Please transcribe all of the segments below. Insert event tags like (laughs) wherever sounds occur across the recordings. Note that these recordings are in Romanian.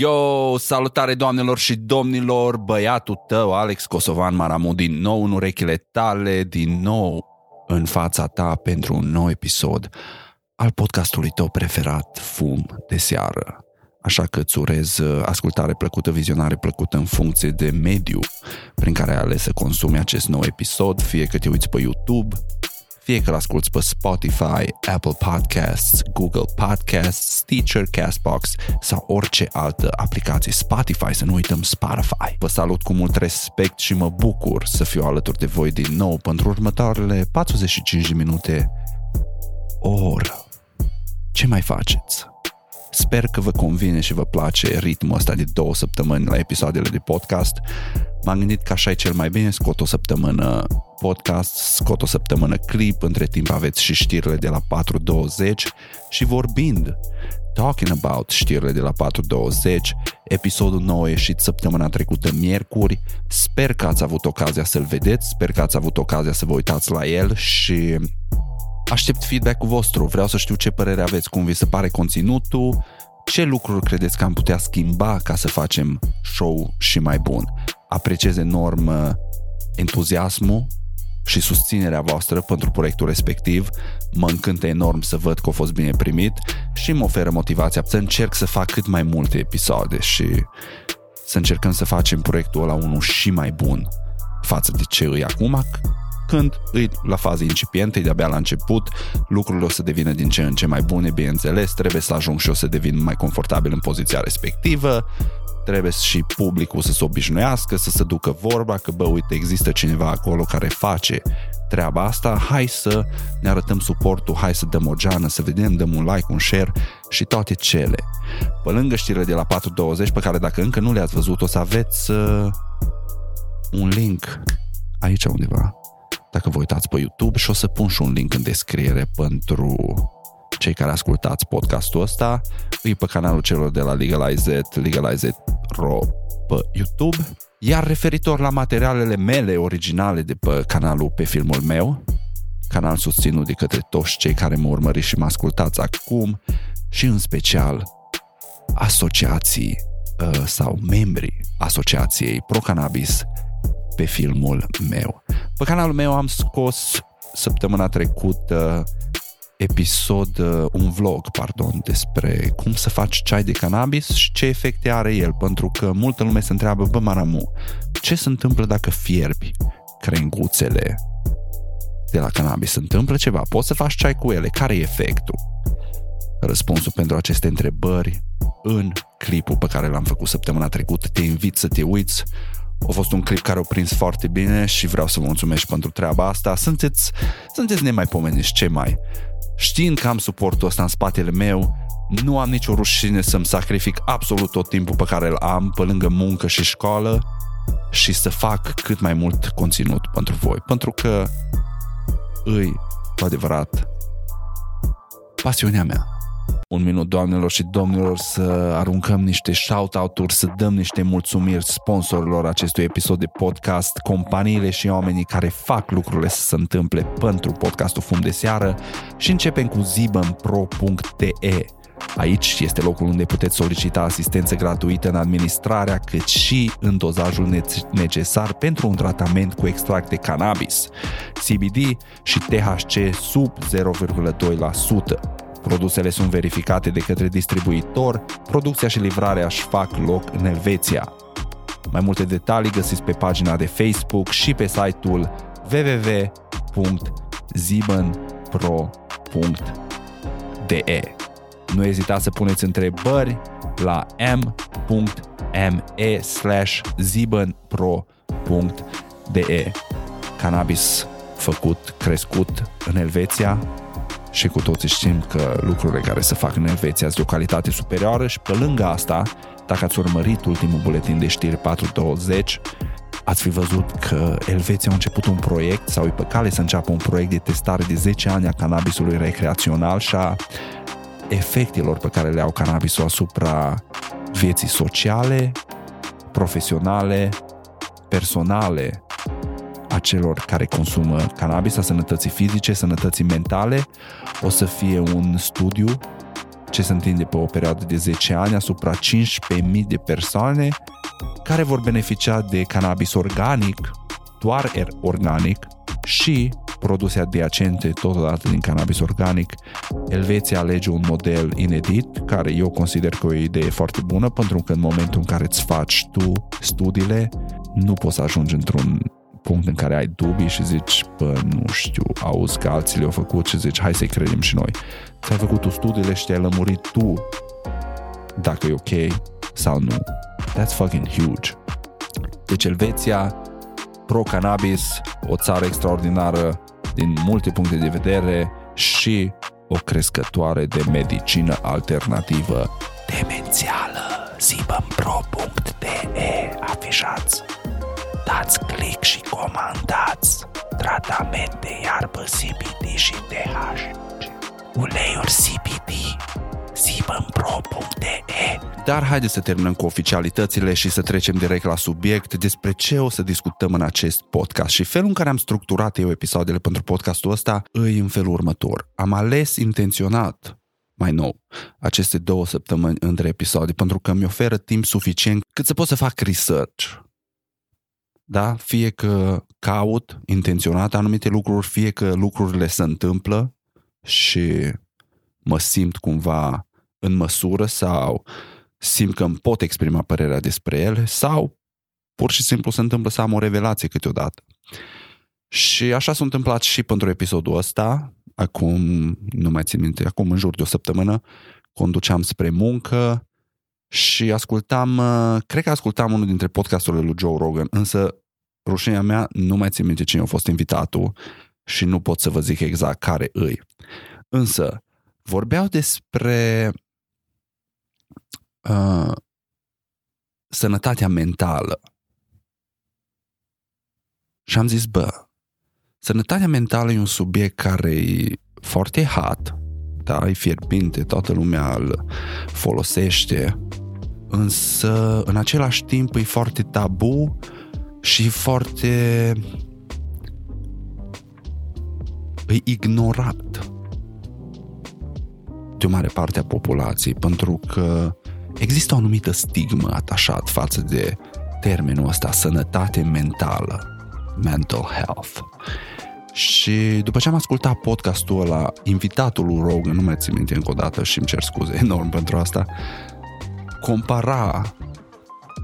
Yo, salutare doamnelor și domnilor, băiatul tău, Alex Kosovan Maramu, din nou în urechile tale, din nou în fața ta pentru un nou episod al podcastului tău preferat, Fum de seară. Așa că îți urez uh, ascultare plăcută, vizionare plăcută în funcție de mediu prin care ai ales să consumi acest nou episod, fie că te uiți pe YouTube, fie că l-asculti pe Spotify, Apple Podcasts, Google Podcasts, Stitcher, Castbox sau orice altă aplicație. Spotify, să nu uităm Spotify. Vă salut cu mult respect și mă bucur să fiu alături de voi din nou pentru următoarele 45 de minute o oră. Ce mai faceți? Sper că vă convine și vă place ritmul ăsta de două săptămâni la episoadele de podcast. M-am gândit că așa e cel mai bine, scot o săptămână podcast, scot o săptămână clip, între timp aveți și știrile de la 4.20 și vorbind, talking about știrile de la 4.20, episodul nou a ieșit săptămâna trecută miercuri, sper că ați avut ocazia să-l vedeți, sper că ați avut ocazia să vă uitați la el și Aștept feedback-ul vostru, vreau să știu ce părere aveți, cum vi se pare conținutul, ce lucruri credeți că am putea schimba ca să facem show și mai bun. Apreciez enorm uh, entuziasmul și susținerea voastră pentru proiectul respectiv. Mă încântă enorm să văd că a fost bine primit și mă oferă motivația să încerc să fac cât mai multe episoade și să încercăm să facem proiectul ăla unul și mai bun față de ce e acum, când îi la fază incipientă, e de-abia la început, lucrurile o să devină din ce în ce mai bune, bineînțeles, trebuie să ajung și o să devin mai confortabil în poziția respectivă, trebuie și publicul să se obișnuiască, să se ducă vorba că, bă, uite, există cineva acolo care face treaba asta, hai să ne arătăm suportul, hai să dăm o geană, să vedem, dăm un like, un share și toate cele. Pe lângă știrile de la 420, pe care dacă încă nu le-ați văzut, o să aveți uh, un link aici undeva dacă vă uitați pe YouTube și o să pun și un link în descriere pentru cei care ascultați podcastul ăsta, e pe canalul celor de la Legalize It, Legalize It Ro pe YouTube. Iar referitor la materialele mele originale de pe canalul pe filmul meu, canal susținut de către toți cei care mă urmăriți și mă ascultați acum și în special asociații uh, sau membrii asociației Pro Cannabis pe filmul meu. Pe canalul meu am scos săptămâna trecută episod, uh, un vlog, pardon, despre cum să faci ceai de cannabis și ce efecte are el, pentru că multă lume se întreabă, bă, Maramu, ce se întâmplă dacă fierbi crenguțele de la cannabis? Se întâmplă ceva? Poți să faci ceai cu ele? Care e efectul? Răspunsul pentru aceste întrebări în clipul pe care l-am făcut săptămâna trecută. Te invit să te uiți a fost un clip care a prins foarte bine și vreau să vă mulțumesc pentru treaba asta. Sunteți, sunteți nemaipomeniți, ce mai. Știind că am suportul ăsta în spatele meu, nu am nicio rușine să-mi sacrific absolut tot timpul pe care îl am pe lângă muncă și școală și să fac cât mai mult conținut pentru voi. Pentru că îi, cu adevărat, pasiunea mea un minut, doamnelor și domnilor, să aruncăm niște shout-out-uri, să dăm niște mulțumiri sponsorilor acestui episod de podcast, companiile și oamenii care fac lucrurile să se întâmple pentru podcastul Fum de Seară și începem cu zibănpro.te. Aici este locul unde puteți solicita asistență gratuită în administrarea, cât și în dozajul necesar pentru un tratament cu extract de cannabis, CBD și THC sub 0,2%. Produsele sunt verificate de către distribuitor, producția și livrarea își fac loc în Elveția. Mai multe detalii găsiți pe pagina de Facebook și pe site-ul www.zibenpro.de. Nu ezitați să puneți întrebări la m.me slash zibenpro.de Cannabis făcut, crescut în Elveția, și cu toții știm că lucrurile care se fac în Elveția sunt de o calitate superioară și pe lângă asta, dacă ați urmărit ultimul buletin de știri 420, ați fi văzut că Elveția a început un proiect sau e pe cale să înceapă un proiect de testare de 10 ani a cannabisului recreațional și a efectelor pe care le au cannabisul asupra vieții sociale, profesionale, personale celor care consumă cannabis, a sănătății fizice, sănătății mentale. O să fie un studiu ce se întinde pe o perioadă de 10 ani asupra 15.000 de persoane care vor beneficia de cannabis organic, doar er organic și produse adiacente totodată din cannabis organic. Elveția alege un model inedit, care eu consider că e o idee foarte bună, pentru că în momentul în care îți faci tu studiile, nu poți să ajungi într-un punct în care ai dubii și zici, bă, nu știu, auzi că alții le-au făcut și zici, hai să-i credem și noi. Ți-ai făcut tu studiile și te-ai lămurit tu dacă e ok sau nu. That's fucking huge. Deci Elveția, pro-cannabis, o țară extraordinară din multe puncte de vedere și o crescătoare de medicină alternativă demențială. Sibămpro.de afișați dați click și comandați tratament de iarbă CBD și THC, uleiuri CBD, sipămpro.de Dar haideți să terminăm cu oficialitățile și să trecem direct la subiect despre ce o să discutăm în acest podcast. Și felul în care am structurat eu episoadele pentru podcastul ăsta îi în felul următor. Am ales intenționat mai nou aceste două săptămâni între episoade pentru că mi oferă timp suficient cât să pot să fac research da? Fie că caut intenționat anumite lucruri, fie că lucrurile se întâmplă și mă simt cumva în măsură sau simt că îmi pot exprima părerea despre ele sau pur și simplu se întâmplă să am o revelație câteodată. Și așa s-a întâmplat și pentru episodul ăsta, acum, nu mai țin minte, acum în jur de o săptămână, conduceam spre muncă și ascultam, uh, cred că ascultam unul dintre podcasturile lui Joe Rogan, însă rușinea mea nu mai țin minte cine a fost invitatul și nu pot să vă zic exact care îi. Însă, vorbeau despre uh, sănătatea mentală. Și am zis, bă, sănătatea mentală e un subiect care e foarte hot, da, e fierbinte, toată lumea îl folosește, însă în același timp e foarte tabu și foarte îi ignorat de o mare parte a populației pentru că există o anumită stigmă atașat față de termenul ăsta, sănătate mentală, mental health. Și după ce am ascultat podcastul ăla, invitatul lui Rogan, nu mai țin minte încă o dată și îmi cer scuze enorm (laughs) pentru asta, compara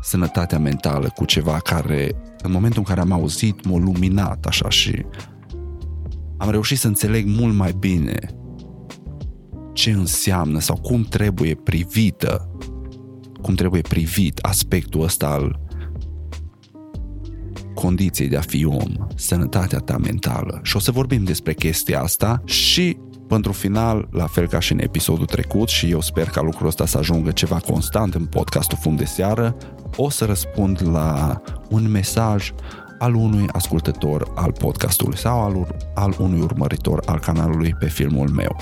sănătatea mentală cu ceva care, în momentul în care am auzit, m-a luminat așa și am reușit să înțeleg mult mai bine ce înseamnă sau cum trebuie privită, cum trebuie privit aspectul ăsta al condiției de a fi om, sănătatea ta mentală. Și o să vorbim despre chestia asta și pentru final, la fel ca și în episodul trecut și eu sper ca lucrul ăsta să ajungă ceva constant în podcastul Fum de Seară, o să răspund la un mesaj al unui ascultător al podcastului sau al, al unui urmăritor al canalului pe filmul meu.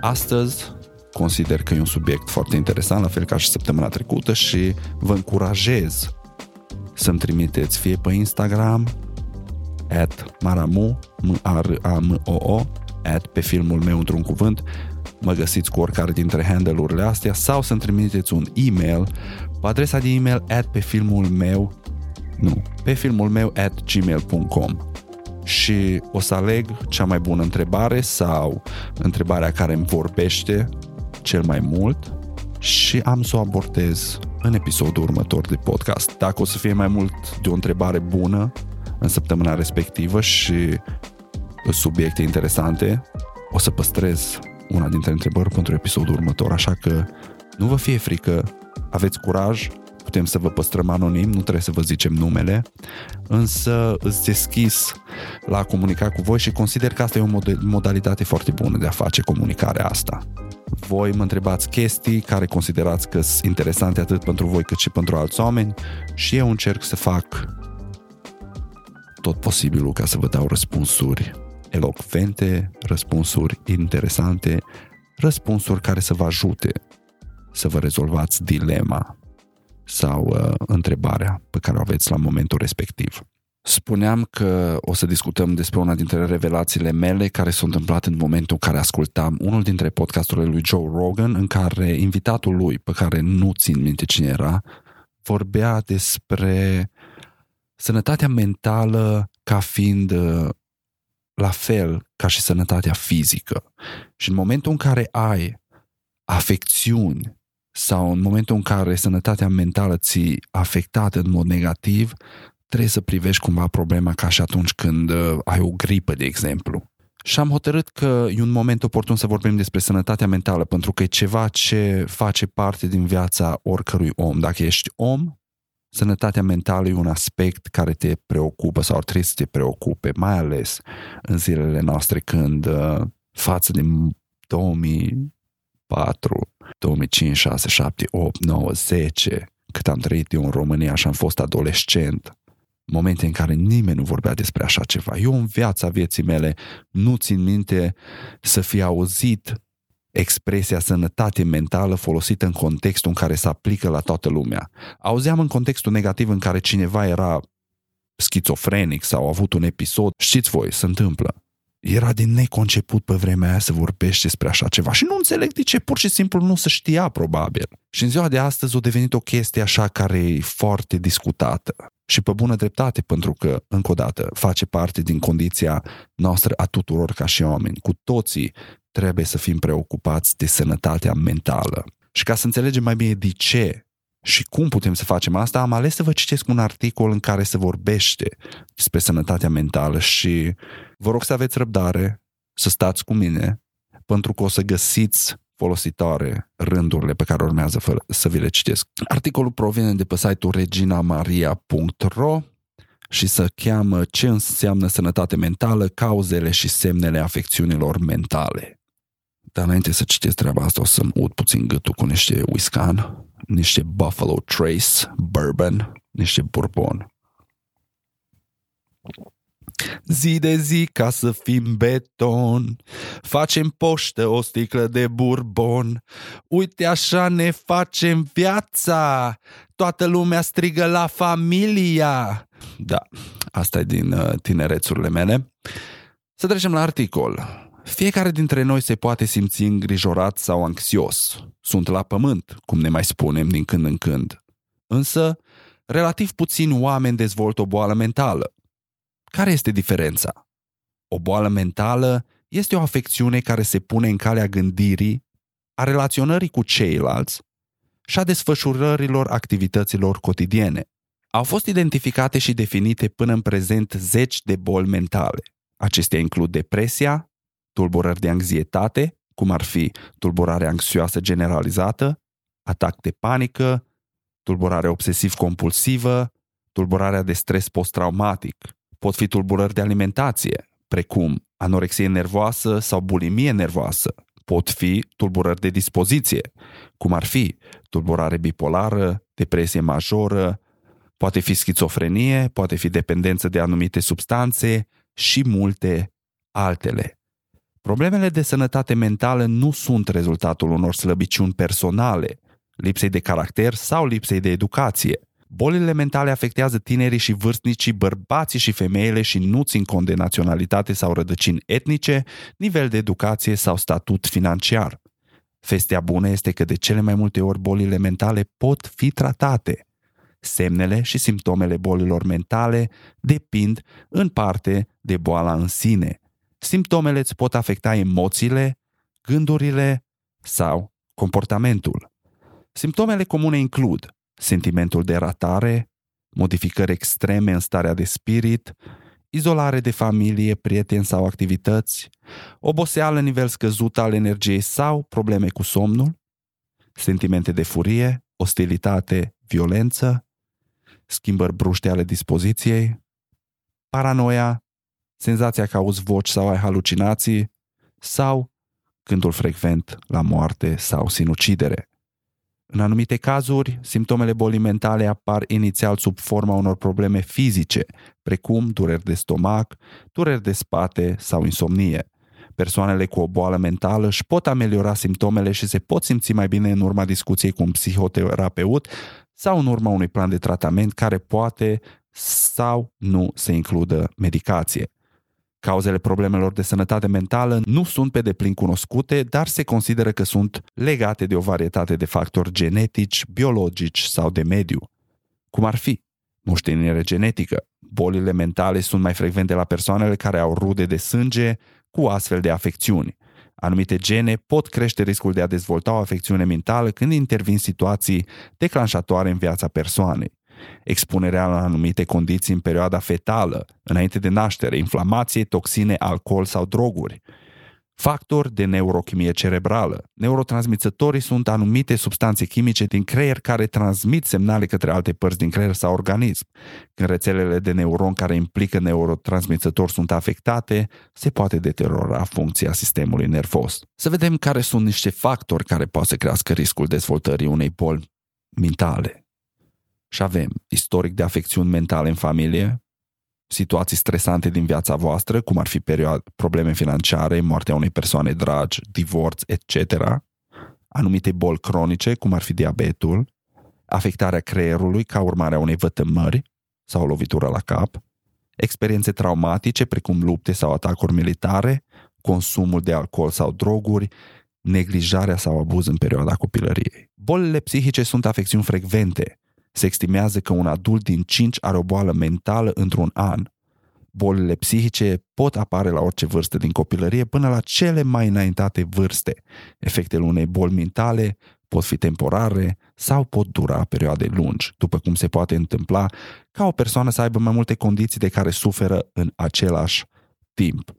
Astăzi consider că e un subiect foarte interesant, la fel ca și săptămâna trecută și vă încurajez să-mi trimiteți fie pe Instagram at maramu, m r a m o o at pe filmul meu într-un cuvânt, mă găsiți cu oricare dintre handle-urile astea sau să-mi trimiteți un e-mail pe adresa de e-mail at pe filmul meu nu, pe filmul meu at gmail.com și o să aleg cea mai bună întrebare sau întrebarea care îmi vorbește cel mai mult și am să o abordez în episodul următor de podcast. Dacă o să fie mai mult de o întrebare bună în săptămâna respectivă și subiecte interesante, o să păstrez una dintre întrebări pentru episodul următor, așa că nu vă fie frică, aveți curaj, putem să vă păstrăm anonim, nu trebuie să vă zicem numele, însă îți deschis la a comunica cu voi și consider că asta e o modalitate foarte bună de a face comunicarea asta. Voi mă întrebați chestii care considerați că sunt interesante atât pentru voi cât și pentru alți oameni și eu încerc să fac tot posibilul ca să vă dau răspunsuri elocvente, răspunsuri interesante, răspunsuri care să vă ajute să vă rezolvați dilema sau uh, întrebarea pe care o aveți la momentul respectiv. Spuneam că o să discutăm despre una dintre revelațiile mele care s-a întâmplat în momentul în care ascultam unul dintre podcasturile lui Joe Rogan în care invitatul lui, pe care nu țin minte cine era, vorbea despre sănătatea mentală ca fiind uh, la fel ca și sănătatea fizică. Și în momentul în care ai afecțiuni sau în momentul în care sănătatea mentală ți afectată în mod negativ, trebuie să privești cumva problema ca și atunci când uh, ai o gripă, de exemplu. Și am hotărât că e un moment oportun să vorbim despre sănătatea mentală, pentru că e ceva ce face parte din viața oricărui om. Dacă ești om, sănătatea mentală e un aspect care te preocupă sau ar trebui să te preocupe, mai ales în zilele noastre când uh, față din 2004, 2005, 6, 7, 8, 9, 10, cât am trăit eu în România și am fost adolescent, momente în care nimeni nu vorbea despre așa ceva. Eu în viața vieții mele nu țin minte să fi auzit expresia sănătate mentală folosită în contextul în care se aplică la toată lumea. Auzeam în contextul negativ în care cineva era schizofrenic sau a avut un episod. Știți voi, se întâmplă. Era din neconceput pe vremea aia să vorbești despre așa ceva și nu înțeleg de ce, pur și simplu nu se știa probabil. Și în ziua de astăzi a devenit o chestie așa care e foarte discutată. Și pe bună dreptate, pentru că, încă o dată, face parte din condiția noastră a tuturor ca și oameni. Cu toții trebuie să fim preocupați de sănătatea mentală. Și ca să înțelegem mai bine de ce și cum putem să facem asta, am ales să vă citesc un articol în care se vorbește despre sănătatea mentală și vă rog să aveți răbdare, să stați cu mine, pentru că o să găsiți folositoare rândurile pe care urmează să vi le citesc. Articolul provine de pe site-ul reginamaria.ro și să cheamă ce înseamnă sănătate mentală, cauzele și semnele afecțiunilor mentale. Dar înainte să citesc treaba asta, o să-mi ud puțin gâtul cu niște whiskan, niște Buffalo Trace, bourbon, niște bourbon. Zi de zi ca să fim beton Facem poștă o sticlă de bourbon Uite așa ne facem viața Toată lumea strigă la familia Da, asta e din uh, tinerețurile mele Să trecem la articol fiecare dintre noi se poate simți îngrijorat sau anxios. Sunt la pământ, cum ne mai spunem din când în când. Însă, relativ puțini oameni dezvoltă o boală mentală. Care este diferența? O boală mentală este o afecțiune care se pune în calea gândirii, a relaționării cu ceilalți și a desfășurărilor activităților cotidiene. Au fost identificate și definite până în prezent zeci de boli mentale. Acestea includ depresia, tulburări de anxietate, cum ar fi tulburare anxioasă generalizată, atac de panică, tulburare obsesiv-compulsivă, tulburarea de stres post-traumatic. Pot fi tulburări de alimentație, precum anorexie nervoasă sau bulimie nervoasă. Pot fi tulburări de dispoziție, cum ar fi tulburare bipolară, depresie majoră, poate fi schizofrenie, poate fi dependență de anumite substanțe și multe altele. Problemele de sănătate mentală nu sunt rezultatul unor slăbiciuni personale, lipsei de caracter sau lipsei de educație. Bolile mentale afectează tinerii și vârstnicii, bărbații și femeile și nu țin cont de naționalitate sau rădăcini etnice, nivel de educație sau statut financiar. Festea bună este că de cele mai multe ori bolile mentale pot fi tratate. Semnele și simptomele bolilor mentale depind în parte de boala în sine – Simptomele îți pot afecta emoțiile, gândurile sau comportamentul. Simptomele comune includ sentimentul de ratare, modificări extreme în starea de spirit, izolare de familie, prieteni sau activități, oboseală nivel scăzut al energiei sau probleme cu somnul, sentimente de furie, ostilitate, violență, schimbări bruște ale dispoziției, paranoia, senzația că auzi voci sau ai halucinații sau gândul frecvent la moarte sau sinucidere. În anumite cazuri, simptomele bolii mentale apar inițial sub forma unor probleme fizice, precum dureri de stomac, dureri de spate sau insomnie. Persoanele cu o boală mentală își pot ameliora simptomele și se pot simți mai bine în urma discuției cu un psihoterapeut sau în urma unui plan de tratament care poate sau nu se includă medicație. Cauzele problemelor de sănătate mentală nu sunt pe deplin cunoscute, dar se consideră că sunt legate de o varietate de factori genetici, biologici sau de mediu. Cum ar fi moștenire genetică. Bolile mentale sunt mai frecvente la persoanele care au rude de sânge cu astfel de afecțiuni. Anumite gene pot crește riscul de a dezvolta o afecțiune mentală când intervin situații declanșatoare în viața persoanei expunerea la anumite condiții în perioada fetală, înainte de naștere, inflamație, toxine, alcool sau droguri. Factori de neurochimie cerebrală. Neurotransmițătorii sunt anumite substanțe chimice din creier care transmit semnale către alte părți din creier sau organism. Când rețelele de neuron care implică neurotransmițători sunt afectate, se poate deteriora funcția sistemului nervos. Să vedem care sunt niște factori care pot să crească riscul dezvoltării unei boli mentale și avem istoric de afecțiuni mentale în familie, situații stresante din viața voastră, cum ar fi perioade, probleme financiare, moartea unei persoane dragi, divorț, etc., anumite boli cronice, cum ar fi diabetul, afectarea creierului ca urmare a unei vătămări sau o lovitură la cap, experiențe traumatice precum lupte sau atacuri militare, consumul de alcool sau droguri, neglijarea sau abuz în perioada copilăriei. Bolile psihice sunt afecțiuni frecvente se estimează că un adult din 5 are o boală mentală într-un an. Bolile psihice pot apare la orice vârstă din copilărie până la cele mai înaintate vârste. Efectele unei boli mentale pot fi temporare sau pot dura perioade lungi, după cum se poate întâmpla ca o persoană să aibă mai multe condiții de care suferă în același timp.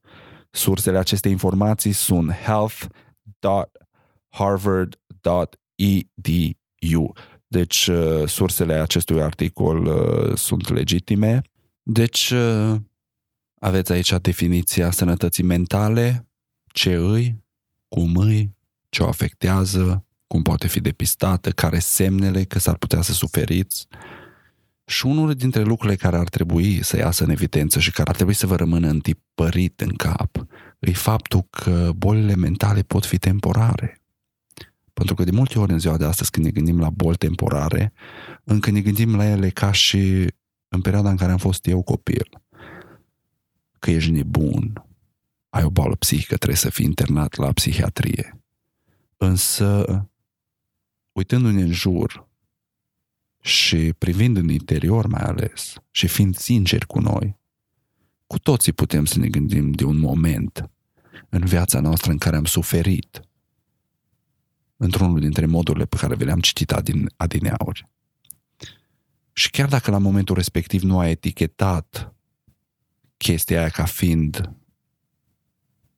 Sursele acestei informații sunt health.harvard.edu. Deci uh, sursele acestui articol uh, sunt legitime. Deci uh, aveți aici definiția sănătății mentale, ce îi, cum îi, ce o afectează, cum poate fi depistată, care semnele că s-ar putea să suferiți. Și unul dintre lucrurile care ar trebui să iasă în evidență și care ar trebui să vă rămână întipărit în cap e faptul că bolile mentale pot fi temporare. Pentru că de multe ori în ziua de astăzi, când ne gândim la boli temporare, încă ne gândim la ele ca și în perioada în care am fost eu copil. Că ești nebun, ai o boală psihică, trebuie să fii internat la psihiatrie. Însă, uitându-ne în jur și privind în interior mai ales și fiind sinceri cu noi, cu toții putem să ne gândim de un moment în viața noastră în care am suferit într-unul dintre modurile pe care vi le-am citit adin, adineauri. Și chiar dacă la momentul respectiv nu ai etichetat chestia aia ca fiind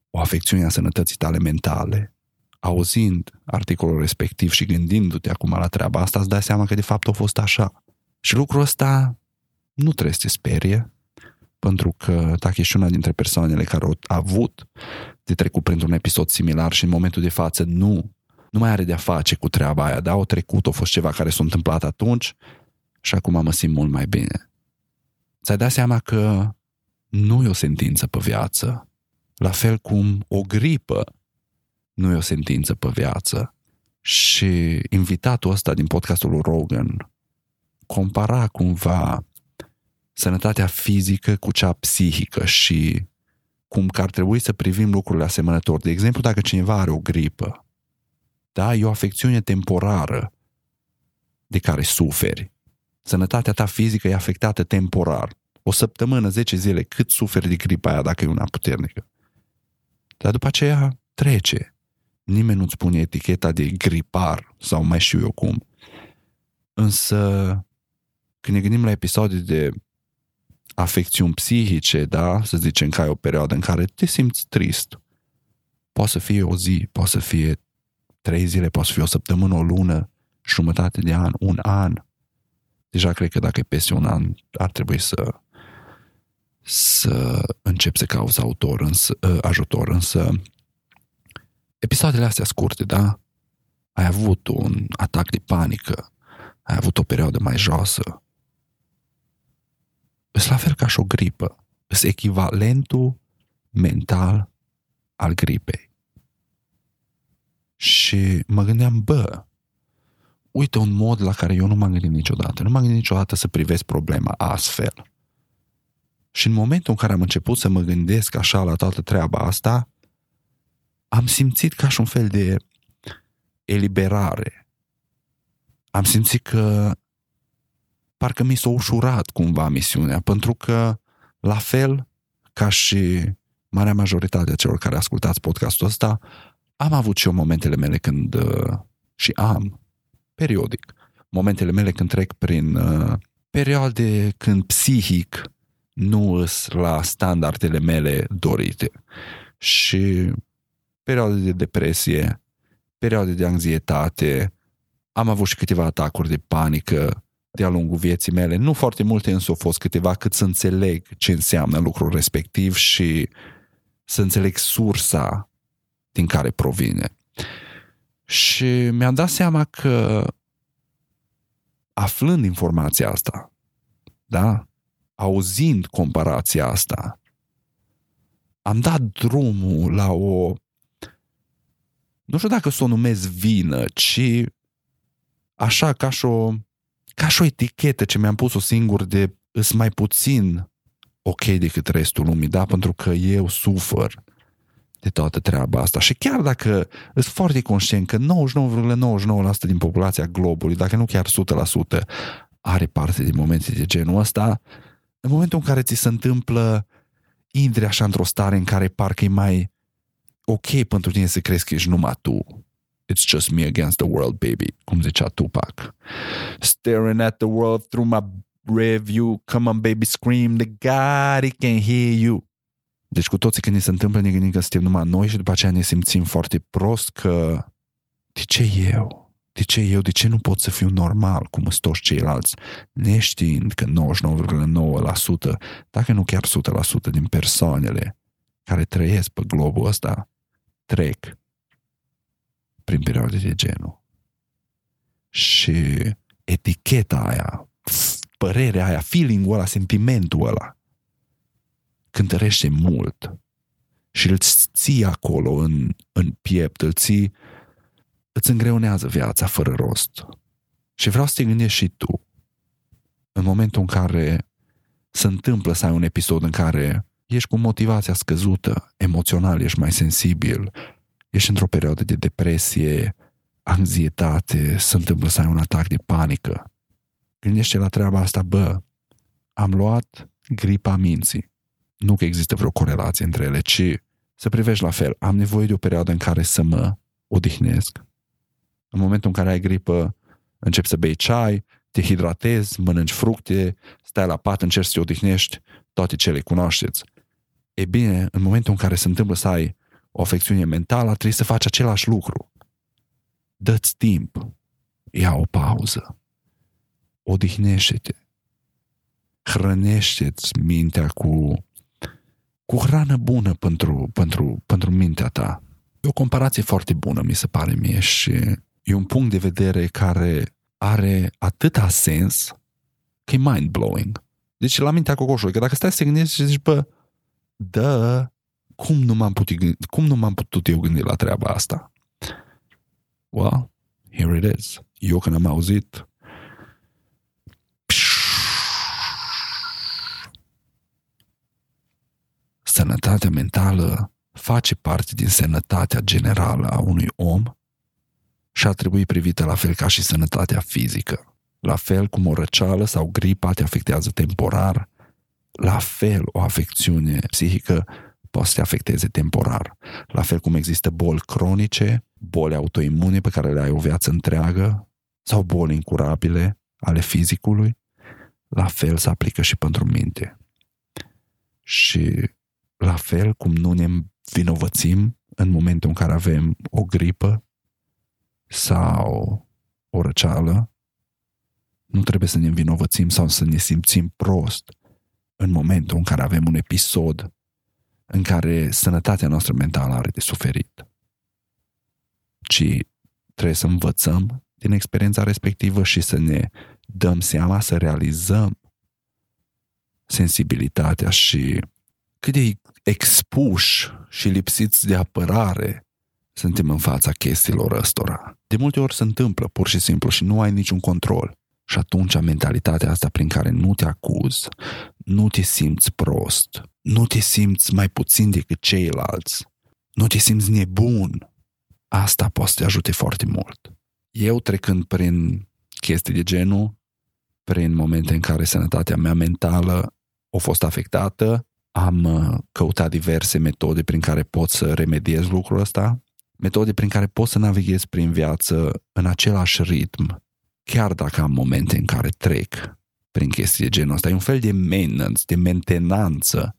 o afecțiune a sănătății tale mentale, auzind articolul respectiv și gândindu-te acum la treaba asta, îți dai seama că de fapt a fost așa. Și lucrul ăsta nu trebuie să te sperie, pentru că dacă ești una dintre persoanele care au avut de trecut printr-un episod similar și în momentul de față nu nu mai are de-a face cu treaba aia, da? O trecut, a fost ceva care s-a întâmplat atunci și acum mă simt mult mai bine. Ți-ai dat seama că nu e o sentință pe viață, la fel cum o gripă nu e o sentință pe viață. Și invitatul ăsta din podcastul lui Rogan compara cumva sănătatea fizică cu cea psihică și cum că ar trebui să privim lucrurile asemănător. De exemplu, dacă cineva are o gripă, da? E o afecțiune temporară de care suferi. Sănătatea ta fizică e afectată temporar. O săptămână, 10 zile, cât suferi de gripa aia dacă e una puternică. Dar după aceea trece. Nimeni nu-ți pune eticheta de gripar sau mai știu eu cum. Însă, când ne gândim la episoade de afecțiuni psihice, da, să zicem că ai o perioadă în care te simți trist. Poate să fie o zi, poate să fie trei zile, poate fi o săptămână, o lună, jumătate de an, un an. Deja cred că dacă e peste un an, ar trebui să să încep să cauți autor, însă, ă, ajutor, însă episoadele astea scurte, da? Ai avut un atac de panică, ai avut o perioadă mai josă. Îs la fel ca și o gripă. Îs echivalentul mental al gripei. Și mă gândeam, bă, uite un mod la care eu nu m-am gândit niciodată. Nu m-am gândit niciodată să privesc problema astfel. Și în momentul în care am început să mă gândesc așa la toată treaba asta, am simțit ca și un fel de eliberare. Am simțit că parcă mi s-a ușurat cumva misiunea, pentru că la fel ca și marea majoritate a celor care ascultați podcastul ăsta, am avut și eu momentele mele când uh, și am periodic momentele mele când trec prin uh, perioade când psihic nu îs la standardele mele dorite. Și perioade de depresie, perioade de anxietate, am avut și câteva atacuri de panică de-a lungul vieții mele. Nu foarte multe, însă au fost câteva cât să înțeleg ce înseamnă lucrul respectiv și să înțeleg sursa din care provine. Și mi-am dat seama că aflând informația asta, da? auzind comparația asta, am dat drumul la o nu știu dacă să o numesc vină, ci așa ca și o, ca și o etichetă ce mi-am pus-o singur de îs mai puțin ok decât restul lumii, da? Pentru că eu sufăr de toată treaba asta. Și chiar dacă sunt foarte conștient că 99,99% din populația globului, dacă nu chiar 100%, are parte din momente de genul ăsta, în momentul în care ți se întâmplă, intri așa într-o stare în care parcă e mai ok pentru tine să crezi că ești numai tu. It's just me against the world, baby, cum zicea Tupac. Staring at the world through my review, come on baby, scream, the God, he can hear you. Deci cu toții când ne se întâmplă ne gândim că suntem numai noi și după aceea ne simțim foarte prost că de ce eu? De ce eu? De ce nu pot să fiu normal cum sunt toți ceilalți? Neștiind că 99,9%, dacă nu chiar 100% din persoanele care trăiesc pe globul ăsta trec prin perioade de genul. Și eticheta aia, părerea aia, feeling-ul ăla, sentimentul ăla, cântărește mult și îl ții acolo în, în piept, îl ții, îți îngreunează viața fără rost. Și vreau să te gândești și tu, în momentul în care se întâmplă să ai un episod în care ești cu motivația scăzută, emoțional ești mai sensibil, ești într-o perioadă de depresie, anxietate, se întâmplă să ai un atac de panică. Gândește la treaba asta, bă, am luat gripa minții. Nu că există vreo corelație între ele, ci să privești la fel. Am nevoie de o perioadă în care să mă odihnesc. În momentul în care ai gripă, începi să bei ceai, te hidratezi, mănânci fructe, stai la pat, încerci să te odihnești, toate cele cunoașteți. E bine, în momentul în care se întâmplă să ai o afecțiune mentală, trebuie să faci același lucru. Dă-ți timp. Ia o pauză. Odihnește-te. Hrănește-ți mintea cu, cu hrană bună pentru, pentru, pentru mintea ta. E o comparație foarte bună, mi se pare mie, și e un punct de vedere care are atâta sens că e mind-blowing. Deci la mintea cocoșului, că dacă stai să te gândești și zici, bă, dă, cum nu m-am putut, gândi, cum nu m-am putut eu gândi la treaba asta? Well, here it is. Eu când am auzit sănătatea mentală face parte din sănătatea generală a unui om și ar trebui privită la fel ca și sănătatea fizică. La fel cum o răceală sau gripa te afectează temporar, la fel o afecțiune psihică poate să te afecteze temporar. La fel cum există boli cronice, boli autoimune pe care le ai o viață întreagă sau boli incurabile ale fizicului, la fel se aplică și pentru minte. Și la fel cum nu ne vinovățim în momentul în care avem o gripă sau o răceală, nu trebuie să ne învinovățim sau să ne simțim prost în momentul în care avem un episod în care sănătatea noastră mentală are de suferit. Ci trebuie să învățăm din experiența respectivă și să ne dăm seama, să realizăm sensibilitatea și cât de expuși și lipsiți de apărare suntem în fața chestiilor ăstora. De multe ori se întâmplă pur și simplu și nu ai niciun control. Și atunci mentalitatea asta prin care nu te acuzi, nu te simți prost, nu te simți mai puțin decât ceilalți, nu te simți nebun, asta poate să te ajute foarte mult. Eu trecând prin chestii de genul, prin momente în care sănătatea mea mentală a fost afectată, am uh, căutat diverse metode prin care pot să remediez lucrul ăsta, metode prin care pot să navighez prin viață în același ritm, chiar dacă am momente în care trec prin chestii de genul ăsta. E un fel de maintenance, de mentenanță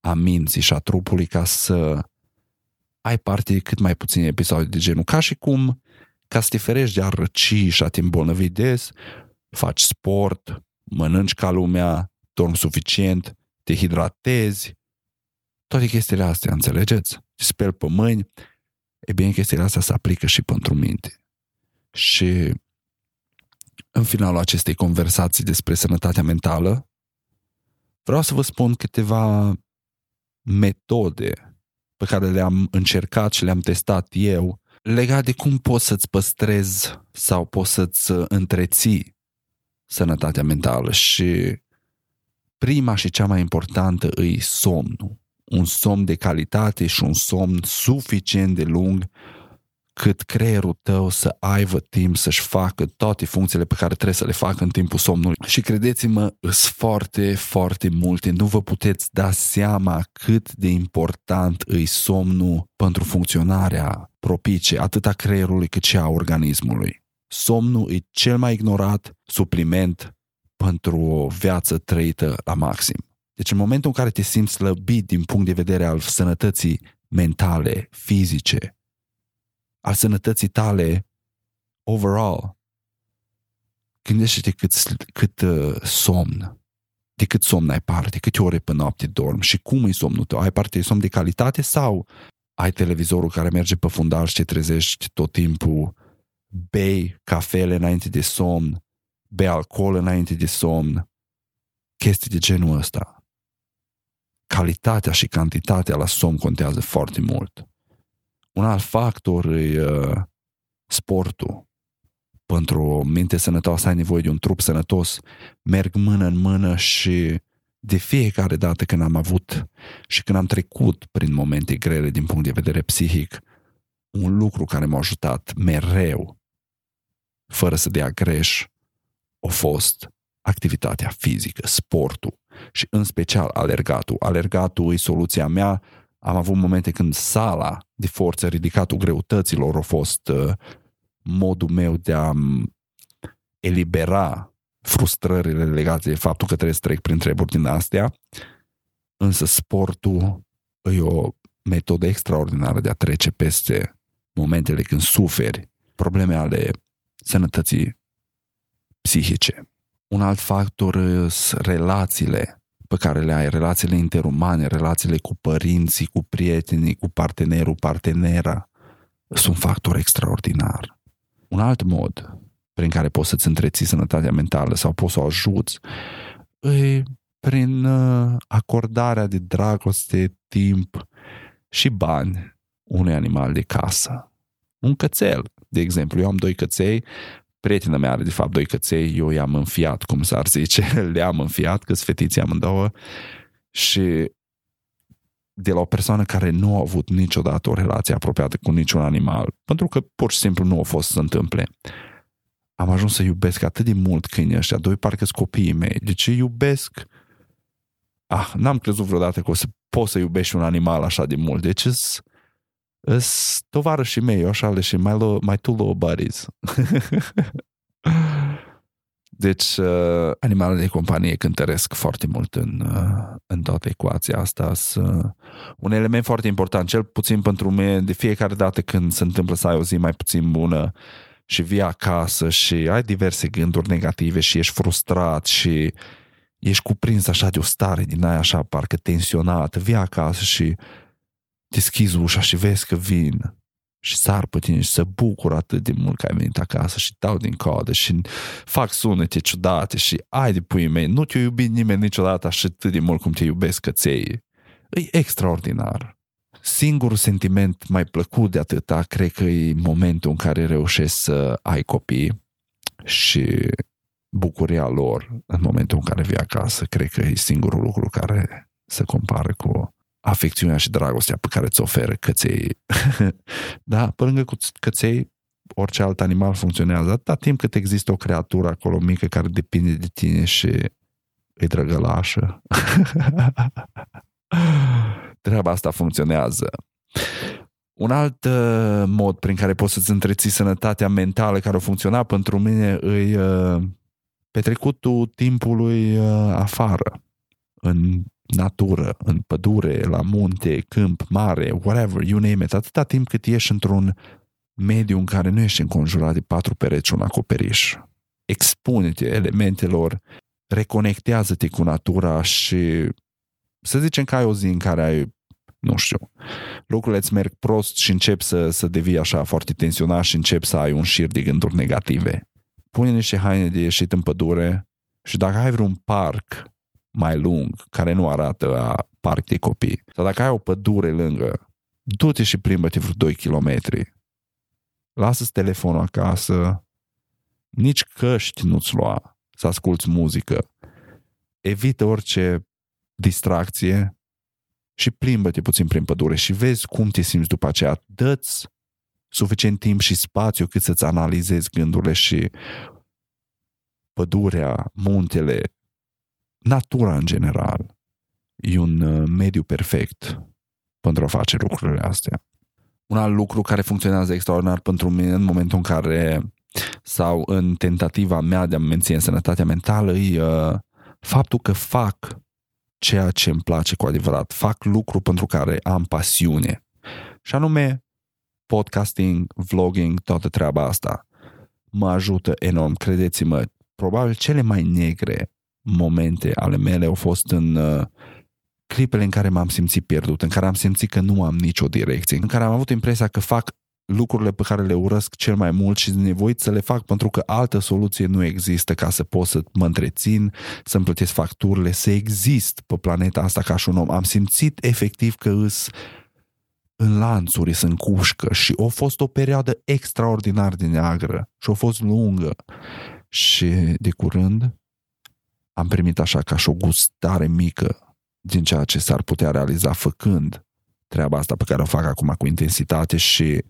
a minții și a trupului ca să ai parte de cât mai puține episoade de genul. Ca și cum, ca să te ferești de a răci și a te îmbolnăvi des, faci sport, mănânci ca lumea, dormi suficient, te hidratezi, toate chestiile astea, înțelegeți? Te speli pe mâini, e bine, chestiile astea se aplică și pentru minte. Și în finalul acestei conversații despre sănătatea mentală, vreau să vă spun câteva metode pe care le-am încercat și le-am testat eu legat de cum poți să-ți păstrezi sau poți să-ți întreții sănătatea mentală și prima și cea mai importantă îi somnul. Un somn de calitate și un somn suficient de lung cât creierul tău să aibă timp să-și facă toate funcțiile pe care trebuie să le facă în timpul somnului. Și credeți-mă, sunt foarte, foarte multe. Nu vă puteți da seama cât de important îi somnul pentru funcționarea propice, atât a creierului cât și a organismului. Somnul e cel mai ignorat supliment pentru o viață trăită la maxim. Deci în momentul în care te simți slăbit din punct de vedere al sănătății mentale, fizice, al sănătății tale overall, gândește-te cât, cât uh, somn, de cât somn ai parte, de câte ore pe noapte dormi și cum e somnul tău. Ai parte de somn de calitate sau ai televizorul care merge pe fundal și te trezești tot timpul, bei cafele înainte de somn, bei alcool înainte de somn, chestii de genul ăsta. Calitatea și cantitatea la somn contează foarte mult. Un alt factor e uh, sportul. Pentru o minte sănătoasă ai nevoie de un trup sănătos. Merg mână în mână și de fiecare dată când am avut și când am trecut prin momente grele din punct de vedere psihic, un lucru care m-a ajutat mereu, fără să dea greș, a fost activitatea fizică, sportul și în special alergatul. Alergatul e soluția mea am avut momente când sala de forță, ridicatul greutăților a fost uh, modul meu de a elibera frustrările legate de faptul că trebuie să trec prin treburi din astea, însă sportul e o metodă extraordinară de a trece peste momentele când suferi probleme ale sănătății psihice. Un alt factor sunt relațiile pe care le ai, relațiile interumane, relațiile cu părinții, cu prietenii, cu partenerul, partenera, sunt factor extraordinar. Un alt mod prin care poți să-ți întreții sănătatea mentală sau poți să o ajuți e prin uh, acordarea de dragoste, timp și bani unui animal de casă. Un cățel, de exemplu. Eu am doi căței, prietena mea are de fapt doi căței, eu i-am înfiat, cum s-ar zice, (laughs) le-am înfiat, că fetiții amândouă și de la o persoană care nu a avut niciodată o relație apropiată cu niciun animal, pentru că pur și simplu nu a fost să se întâmple. Am ajuns să iubesc atât de mult câinii ăștia, doi parcă copiii mei. Deci iubesc... Ah, n-am crezut vreodată că o să poți să iubești un animal așa de mult. Deci Îs tovarășii mei, eu așa le și mai, lo, mai two little buddies. (laughs) deci, uh, animalele de companie cântăresc foarte mult în, uh, în toată ecuația asta. Sunt un element foarte important, cel puțin pentru mine, de fiecare dată când se întâmplă să ai o zi mai puțin bună și vii acasă și ai diverse gânduri negative și ești frustrat și ești cuprins așa de o stare din aia așa parcă tensionată, vii acasă și deschizi ușa și vezi că vin și sar pe tine și se bucură atât de mult că ai venit acasă și dau din coadă și fac sunete ciudate și ai de pui mei, nu te-a iubit nimeni niciodată așa atât de mult cum te iubesc căței. E extraordinar. singurul sentiment mai plăcut de atâta, cred că e momentul în care reușești să ai copii și bucuria lor în momentul în care vii acasă, cred că e singurul lucru care se compară cu afecțiunea și dragostea pe care ți oferă căței. (laughs) da, pe lângă căței, orice alt animal funcționează atâta timp cât există o creatură acolo mică care depinde de tine și e drăgălașă. (laughs) Treaba asta funcționează. Un alt uh, mod prin care poți să-ți întreții sănătatea mentală care a funcționat pentru mine e uh, petrecutul timpului uh, afară, în natură, în pădure, la munte, câmp, mare, whatever, you name it, atâta timp cât ești într-un mediu în care nu ești înconjurat de patru pereți și un acoperiș. Expune-te elementelor, reconectează-te cu natura și să zicem că ai o zi în care ai nu știu, lucrurile îți merg prost și încep să, să devii așa foarte tensionat și încep să ai un șir de gânduri negative. Pune niște haine de ieșit în pădure și dacă ai vreun parc mai lung, care nu arată a parc de copii, sau dacă ai o pădure lângă, du-te și plimbă-te vreo 2 km. Lasă-ți telefonul acasă, nici căști nu-ți lua să asculți muzică. Evită orice distracție și plimbă-te puțin prin pădure și vezi cum te simți după aceea. Dă-ți suficient timp și spațiu cât să-ți analizezi gândurile și pădurea, muntele, natura în general. E un uh, mediu perfect pentru a face lucrurile astea. Un alt lucru care funcționează extraordinar pentru mine în momentul în care sau în tentativa mea de a menține sănătatea mentală e uh, faptul că fac ceea ce îmi place cu adevărat. Fac lucru pentru care am pasiune. Și anume podcasting, vlogging, toată treaba asta. Mă ajută enorm, credeți-mă. Probabil cele mai negre momente ale mele au fost în uh, clipele în care m-am simțit pierdut, în care am simțit că nu am nicio direcție, în care am avut impresia că fac lucrurile pe care le urăsc cel mai mult și nevoit să le fac pentru că altă soluție nu există ca să pot să mă întrețin, să-mi plătesc facturile, să exist pe planeta asta ca și un om. Am simțit efectiv că îs în lanțuri, sunt cușcă și a fost o perioadă extraordinar de neagră și a fost lungă. Și de curând am primit așa ca și o gustare mică din ceea ce s-ar putea realiza făcând treaba asta pe care o fac acum cu intensitate și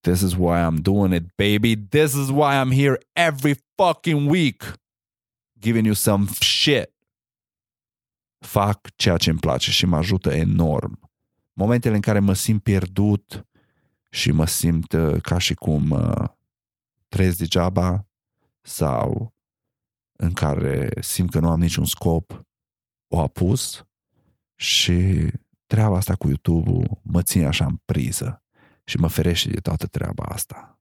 This is why I'm doing it, baby. This is why I'm here every fucking week giving you some shit. Fac ceea ce îmi place și mă ajută enorm. Momentele în care mă simt pierdut și mă simt uh, ca și cum uh, trăiesc degeaba sau în care simt că nu am niciun scop, o apus și treaba asta cu YouTube-ul mă ține așa în priză și mă ferește de toată treaba asta.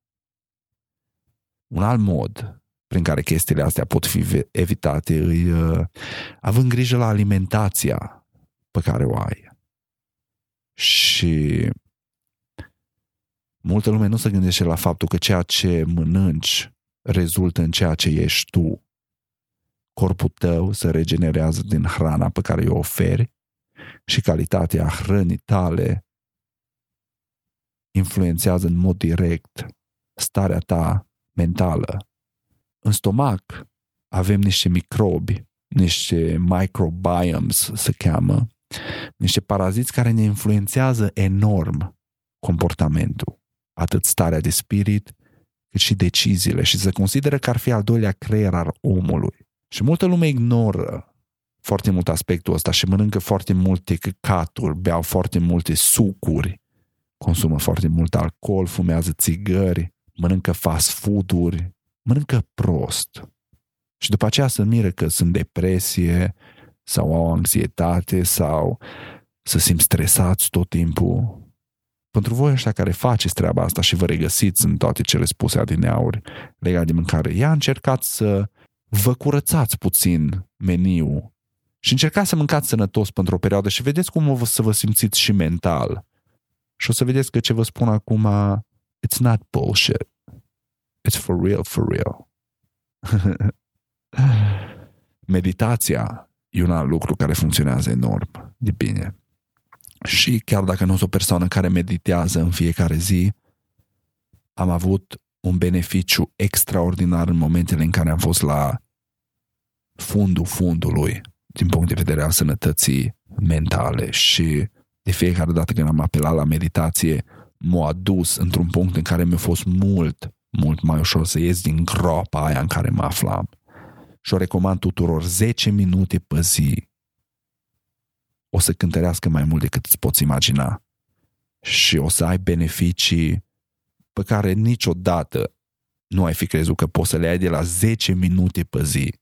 Un alt mod prin care chestiile astea pot fi evitate îi uh, având grijă la alimentația pe care o ai. Și multă lume nu se gândește la faptul că ceea ce mănânci rezultă în ceea ce ești tu. Corpul tău se regenerează din hrana pe care o oferi și calitatea hrănii tale influențează în mod direct starea ta mentală. În stomac avem niște microbi, niște microbiomes se cheamă, niște paraziți care ne influențează enorm comportamentul, atât starea de spirit, cât și deciziile și se consideră că ar fi al doilea creier al omului. Și multă lume ignoră foarte mult aspectul ăsta și mănâncă foarte multe căcaturi, beau foarte multe sucuri, consumă foarte mult alcool, fumează țigări, mănâncă fast food-uri, mănâncă prost. Și după aceea se miră că sunt depresie sau au anxietate sau să simt stresați tot timpul. Pentru voi ăștia care faceți treaba asta și vă regăsiți în toate cele spuse adineauri legate de mâncare, ia încercați să vă curățați puțin meniul și încercați să mâncați sănătos pentru o perioadă și vedeți cum o să vă simțiți și mental. Și o să vedeți că ce vă spun acum, it's not bullshit. It's for real, for real. (laughs) Meditația e un alt lucru care funcționează enorm de bine. Și chiar dacă nu sunt o persoană care meditează în fiecare zi, am avut un beneficiu extraordinar în momentele în care am fost la fundul fundului din punct de vedere al sănătății mentale și de fiecare dată când am apelat la meditație, m-a adus într-un punct în care mi-a fost mult, mult mai ușor să ies din groapa aia în care mă aflam. Și o recomand tuturor 10 minute pe zi. O să cântărească mai mult decât îți poți imagina. Și o să ai beneficii pe care niciodată nu ai fi crezut că poți să le ai de la 10 minute pe zi.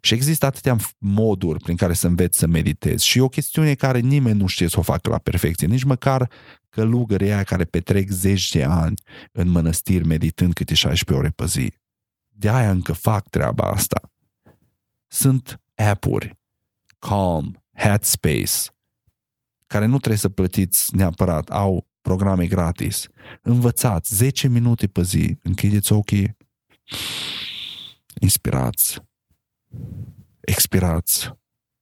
Și există atâtea moduri prin care să înveți să meditezi. Și e o chestiune care nimeni nu știe să o facă la perfecție, nici măcar călugării aia care petrec zeci de ani în mănăstiri meditând câte 16 ore pe zi. De aia încă fac treaba asta. Sunt app-uri, Calm, Headspace, care nu trebuie să plătiți neapărat, au programe gratis. Învățați 10 minute pe zi, închideți ochii, inspirați, expirați.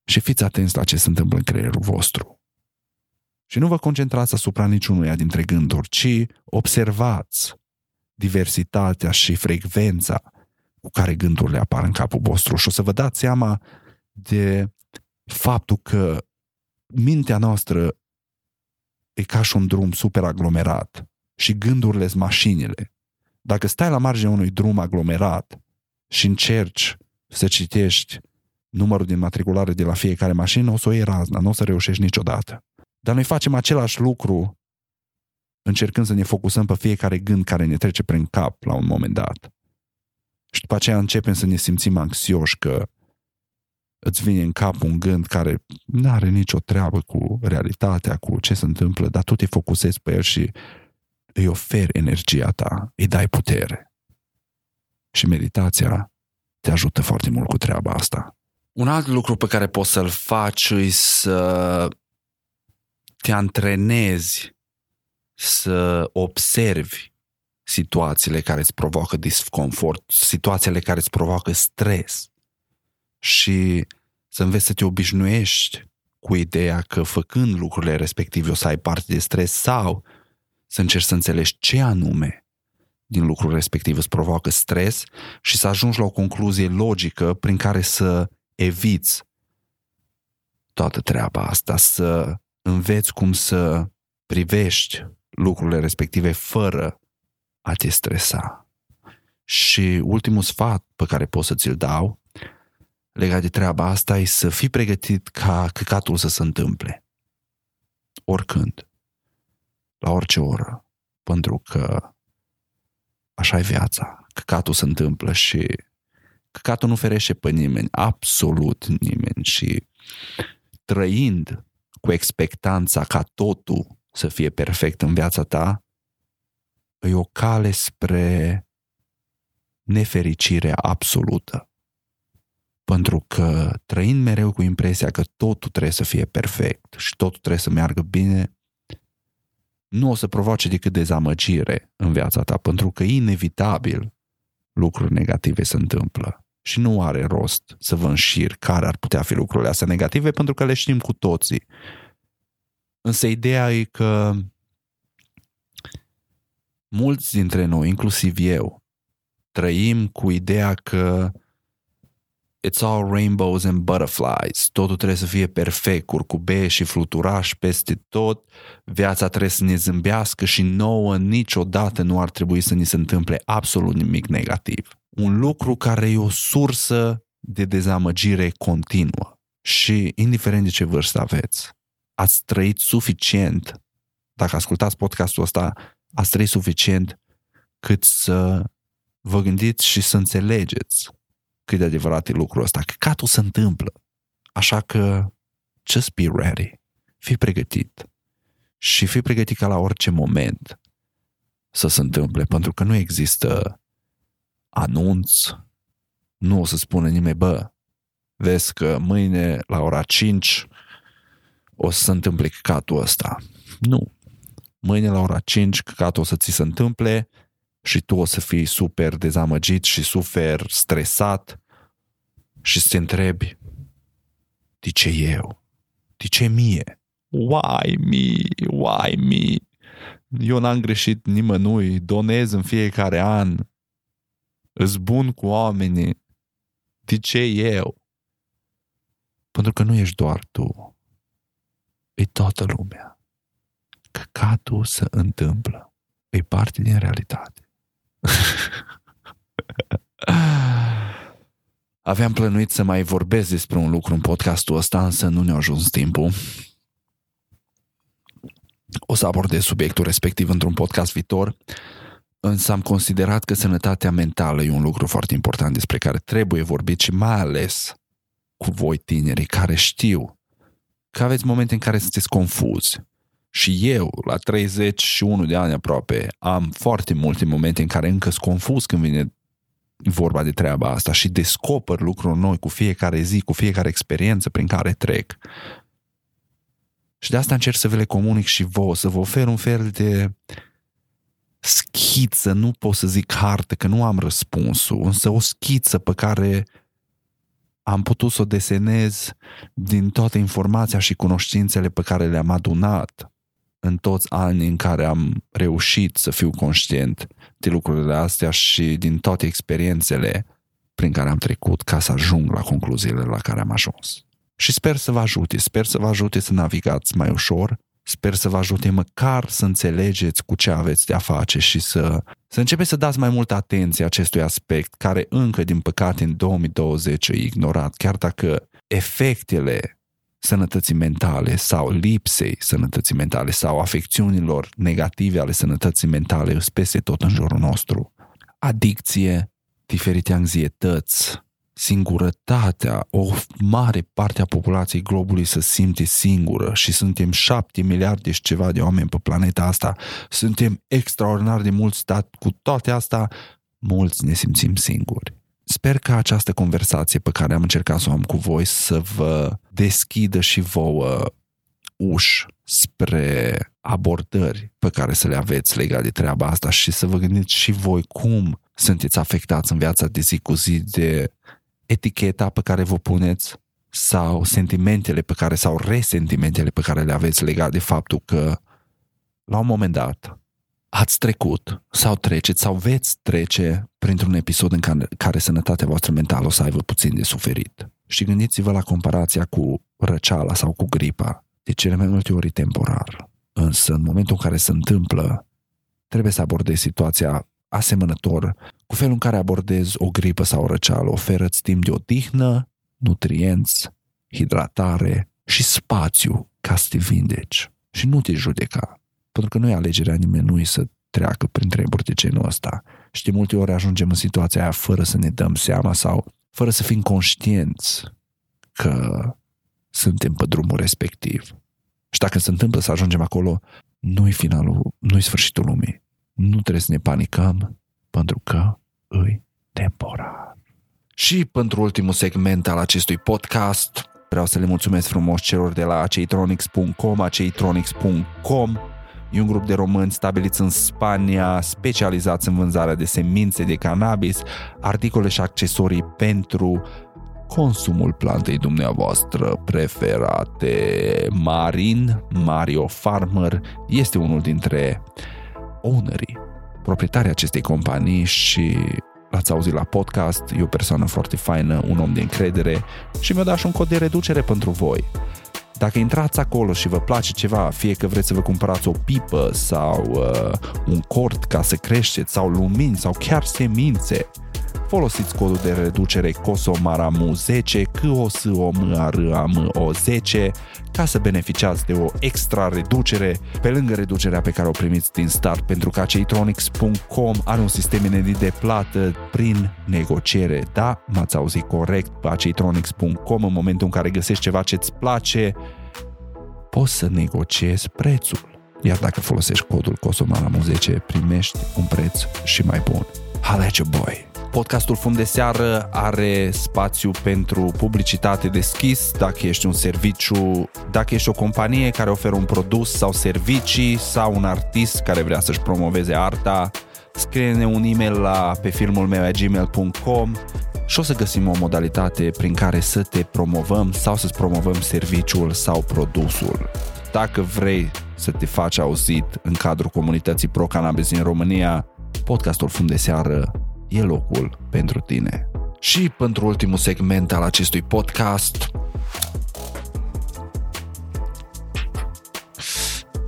Și fiți atenți la ce se întâmplă în creierul vostru. Și nu vă concentrați asupra niciunuia dintre gânduri, ci observați diversitatea și frecvența cu care gândurile apar în capul vostru. Și o să vă dați seama de faptul că mintea noastră e ca și un drum super aglomerat și gândurile sunt mașinile. Dacă stai la marginea unui drum aglomerat și încerci să citești numărul din matriculare de la fiecare mașină, o să o iei razna, nu o să reușești niciodată. Dar noi facem același lucru încercând să ne focusăm pe fiecare gând care ne trece prin cap la un moment dat. Și după aceea începem să ne simțim anxioși că îți vine în cap un gând care nu are nicio treabă cu realitatea, cu ce se întâmplă, dar tu te focusezi pe el și îi oferi energia ta, îi dai putere. Și meditația te ajută foarte mult cu treaba asta. Un alt lucru pe care poți să-l faci e să te antrenezi să observi situațiile care îți provoacă disconfort, situațiile care îți provoacă stres și să înveți să te obișnuiești cu ideea că făcând lucrurile respective o să ai parte de stres sau să încerci să înțelegi ce anume din lucrul respectiv îți provoacă stres și să ajungi la o concluzie logică prin care să eviți toată treaba asta, să înveți cum să privești lucrurile respective fără a te stresa. Și ultimul sfat pe care pot să ți-l dau legat de treaba asta e să fii pregătit ca căcatul să se întâmple. Oricând. La orice oră. Pentru că așa e viața. Căcatul se întâmplă și căcatul nu ferește pe nimeni, absolut nimeni și trăind cu expectanța ca totul să fie perfect în viața ta, e o cale spre nefericire absolută. Pentru că trăind mereu cu impresia că totul trebuie să fie perfect și totul trebuie să meargă bine, nu o să provoace decât dezamăgire în viața ta, pentru că inevitabil lucruri negative se întâmplă. Și nu are rost să vă înșir care ar putea fi lucrurile astea negative, pentru că le știm cu toții. Însă ideea e că mulți dintre noi, inclusiv eu, trăim cu ideea că it's all rainbows and butterflies. Totul trebuie să fie perfect, curcube și fluturaș peste tot. Viața trebuie să ne zâmbească și nouă niciodată nu ar trebui să ni se întâmple absolut nimic negativ. Un lucru care e o sursă de dezamăgire continuă. Și indiferent de ce vârstă aveți, ați trăit suficient, dacă ascultați podcastul ăsta, ați trăit suficient cât să vă gândiți și să înțelegeți cât de adevărat e lucrul ăsta. Căcatul se întâmplă. Așa că just be ready. Fii pregătit. Și fii pregătit ca la orice moment să se întâmple, pentru că nu există anunț, nu o să spună nimeni, bă, vezi că mâine la ora 5 o să se întâmple căcatul ăsta. Nu. Mâine la ora 5 căcatul o să ți se întâmple și tu o să fii super dezamăgit și super stresat și să te întrebi de ce eu? De ce mie? Why me? Why me? Eu n-am greșit nimănui, donez în fiecare an, îs bun cu oamenii. De ce eu? Pentru că nu ești doar tu. E toată lumea. Căcatul se întâmplă. E parte din realitate. (laughs) Aveam plănuit să mai vorbesc despre un lucru în podcastul ăsta, însă nu ne-a ajuns timpul. O să abordez subiectul respectiv într-un podcast viitor, însă am considerat că sănătatea mentală e un lucru foarte important despre care trebuie vorbit și mai ales cu voi tinerii care știu că aveți momente în care sunteți confuzi. Și eu, la 31 de ani aproape, am foarte multe momente în care încă sunt confuz când vine vorba de treaba asta și descoper lucruri noi cu fiecare zi, cu fiecare experiență prin care trec. Și de asta încerc să vi le comunic și vouă, să vă ofer un fel de schiță, nu pot să zic hartă, că nu am răspunsul, însă o schiță pe care am putut să o desenez din toată informația și cunoștințele pe care le-am adunat în toți anii în care am reușit să fiu conștient de lucrurile astea și din toate experiențele prin care am trecut ca să ajung la concluziile la care am ajuns. Și sper să vă ajute, sper să vă ajute să navigați mai ușor, sper să vă ajute măcar să înțelegeți cu ce aveți de a face și să, să începeți să dați mai multă atenție acestui aspect care încă, din păcate, în 2020 e ignorat, chiar dacă efectele sănătății mentale sau lipsei sănătății mentale sau afecțiunilor negative ale sănătății mentale peste tot în jurul nostru. Adicție, diferite anxietăți, singurătatea, o mare parte a populației globului să simte singură și suntem șapte miliarde și ceva de oameni pe planeta asta, suntem extraordinar de mulți, dar cu toate astea, mulți ne simțim singuri. Sper că această conversație pe care am încercat să o am cu voi să vă deschidă și vouă uși spre abordări pe care să le aveți legat de treaba asta și să vă gândiți și voi cum sunteți afectați în viața de zi cu zi de eticheta pe care vă puneți sau sentimentele pe care sau resentimentele pe care le aveți legat de faptul că la un moment dat ați trecut sau treceți sau veți trece printr-un episod în care, care sănătatea voastră mentală o să aibă puțin de suferit. Și gândiți-vă la comparația cu răceala sau cu gripa. De cele mai multe ori temporar. Însă, în momentul în care se întâmplă, trebuie să abordezi situația asemănător cu felul în care abordezi o gripă sau o răceală. Oferă-ți timp de odihnă, nutrienți, hidratare și spațiu ca să te vindeci. Și nu te judeca. Pentru că nu e alegerea nimănui să treacă prin treburi de genul ăsta. Și de multe ori ajungem în situația aia fără să ne dăm seama sau fără să fim conștienți că suntem pe drumul respectiv. Și dacă se întâmplă să ajungem acolo, nu-i finalul, nu-i sfârșitul lumii. Nu trebuie să ne panicăm, pentru că îi temporar. Și pentru ultimul segment al acestui podcast, vreau să le mulțumesc frumos celor de la aceitronics.com, aceitronics.com E un grup de români stabiliți în Spania, specializați în vânzarea de semințe de cannabis, articole și accesorii pentru consumul plantei dumneavoastră preferate. Marin, Mario Farmer, este unul dintre ownerii, proprietarii acestei companii și l-ați auzit la podcast, e o persoană foarte faină, un om de încredere și mi-a dat și un cod de reducere pentru voi. Dacă intrați acolo și vă place ceva, fie că vreți să vă cumpărați o pipă sau uh, un cort ca să creșteți sau lumini sau chiar semințe, folosiți codul de reducere COSOMARAMU10 c o s o m a r a m o 10 ca să beneficiați de o extra reducere pe lângă reducerea pe care o primiți din start pentru că aceitronics.com are un sistem inedit de plată prin negociere. Da, m-ați auzit corect pe aceitronics.com în momentul în care găsești ceva ce îți place poți să negociezi prețul. Iar dacă folosești codul COSOMARAMU10 primești un preț și mai bun. Halege boy! Podcastul Fum de Seară are spațiu pentru publicitate deschis, dacă ești un serviciu, dacă ești o companie care oferă un produs sau servicii sau un artist care vrea să-și promoveze arta, scrie-ne un e-mail la pe filmul meu gmail.com și o să găsim o modalitate prin care să te promovăm sau să-ți promovăm serviciul sau produsul. dacă vrei să te faci auzit în cadrul comunității pro-cannabis din România, podcastul Fum de Seară e locul pentru tine. Și pentru ultimul segment al acestui podcast,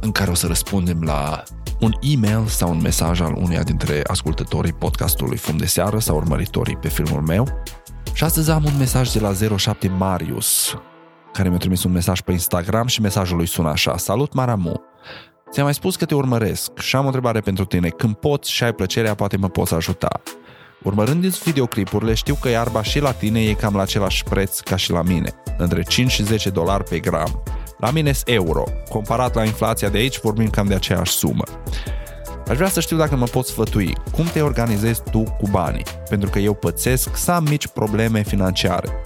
în care o să răspundem la un e-mail sau un mesaj al uneia dintre ascultătorii podcastului Fum de Seară sau urmăritorii pe filmul meu. Și astăzi am un mesaj de la 07 Marius, care mi-a trimis un mesaj pe Instagram și mesajul lui sună așa. Salut Maramu! Ți-am mai spus că te urmăresc și am o întrebare pentru tine. Când poți și ai plăcerea, poate mă poți ajuta. Urmărând videoclipurile, știu că iarba și la tine e cam la același preț ca și la mine, între 5 și 10 dolari pe gram. La mine euro. Comparat la inflația de aici, vorbim cam de aceeași sumă. Aș vrea să știu dacă mă poți sfătui. Cum te organizezi tu cu banii? Pentru că eu pățesc să am mici probleme financiare.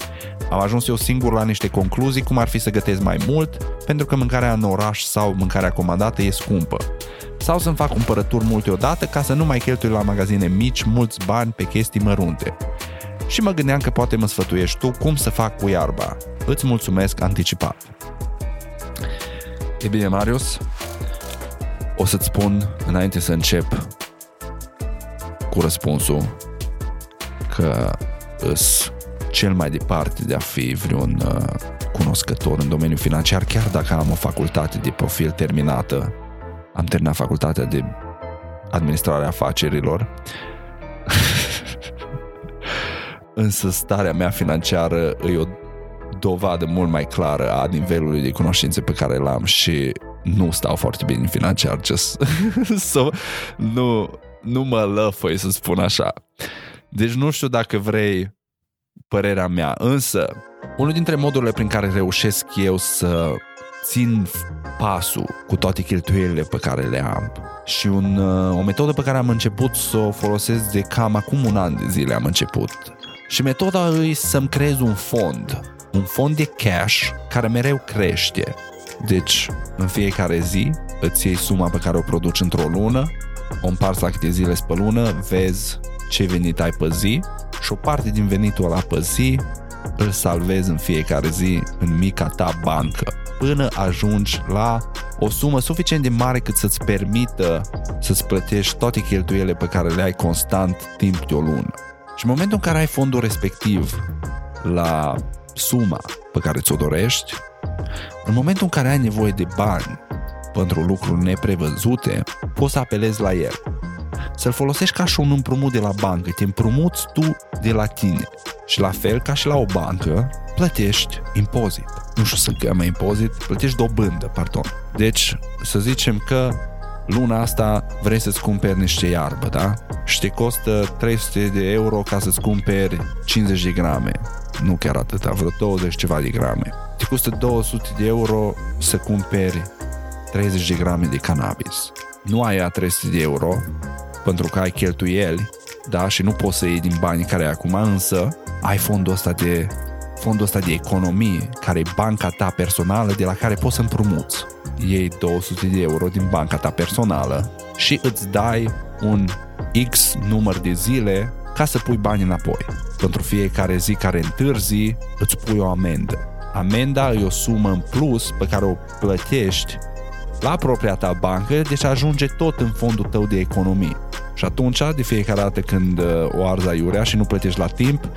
Am ajuns eu singur la niște concluzii cum ar fi să gătesc mai mult, pentru că mâncarea în oraș sau mâncarea comandată e scumpă. Sau să-mi fac cumpărături multe odată ca să nu mai cheltui la magazine mici mulți bani pe chestii mărunte. Și mă gândeam că poate mă sfătuiești tu cum să fac cu iarba. Îți mulțumesc anticipat. E bine, Marius, o să-ți spun înainte să încep cu răspunsul că îs cel mai departe de a fi vreun uh, cunoscător în domeniul financiar, chiar dacă am o facultate de profil terminată. Am terminat facultatea de administrare afacerilor. (laughs) Însă starea mea financiară e o dovadă mult mai clară a nivelului de cunoștințe pe care l-am și nu stau foarte bine în financiar, just (laughs) so, nu, nu mă lăfăi să spun așa. Deci nu știu dacă vrei părerea mea, însă unul dintre modurile prin care reușesc eu să țin pasul cu toate cheltuielile pe care le am și un, o metodă pe care am început să o folosesc de cam acum un an de zile am început. Și metoda e să-mi creez un fond, un fond de cash care mereu crește. Deci, în fiecare zi îți iei suma pe care o produci într-o lună, o împarți la câte zile pe lună, vezi ce venit ai pe zi și o parte din venitul ăla pe zi îl salvezi în fiecare zi în mica ta bancă până ajungi la o sumă suficient de mare cât să-ți permită să-ți plătești toate cheltuielile pe care le ai constant timp de o lună. Și în momentul în care ai fondul respectiv la suma pe care ți-o dorești, în momentul în care ai nevoie de bani pentru lucruri neprevăzute, poți să apelezi la el. Să-l folosești ca și un împrumut de la bancă, te împrumuți tu de la tine. Și la fel ca și la o bancă, plătești impozit. Nu știu să cheamă impozit, plătești dobândă, pardon. Deci, să zicem că luna asta vrei să-ți cumperi niște iarbă, da? Și te costă 300 de euro ca să-ți cumperi 50 de grame. Nu chiar atâta, vreo 20 ceva de grame. Te costă 200 de euro să cumperi 30 de grame de cannabis. Nu ai a 300 de euro, pentru că ai cheltuieli, da, și nu poți să iei din banii care ai acum, însă ai fondul ăsta de fondul ăsta de economie, care e banca ta personală de la care poți să împrumuți. Iei 200 de euro din banca ta personală și îți dai un X număr de zile ca să pui bani înapoi. Pentru fiecare zi care întârzi, îți pui o amendă. Amenda e o sumă în plus pe care o plătești la propria ta bancă, deci ajunge tot în fondul tău de economie. Și atunci, de fiecare dată când uh, o arzi aiurea și nu plătești la timp,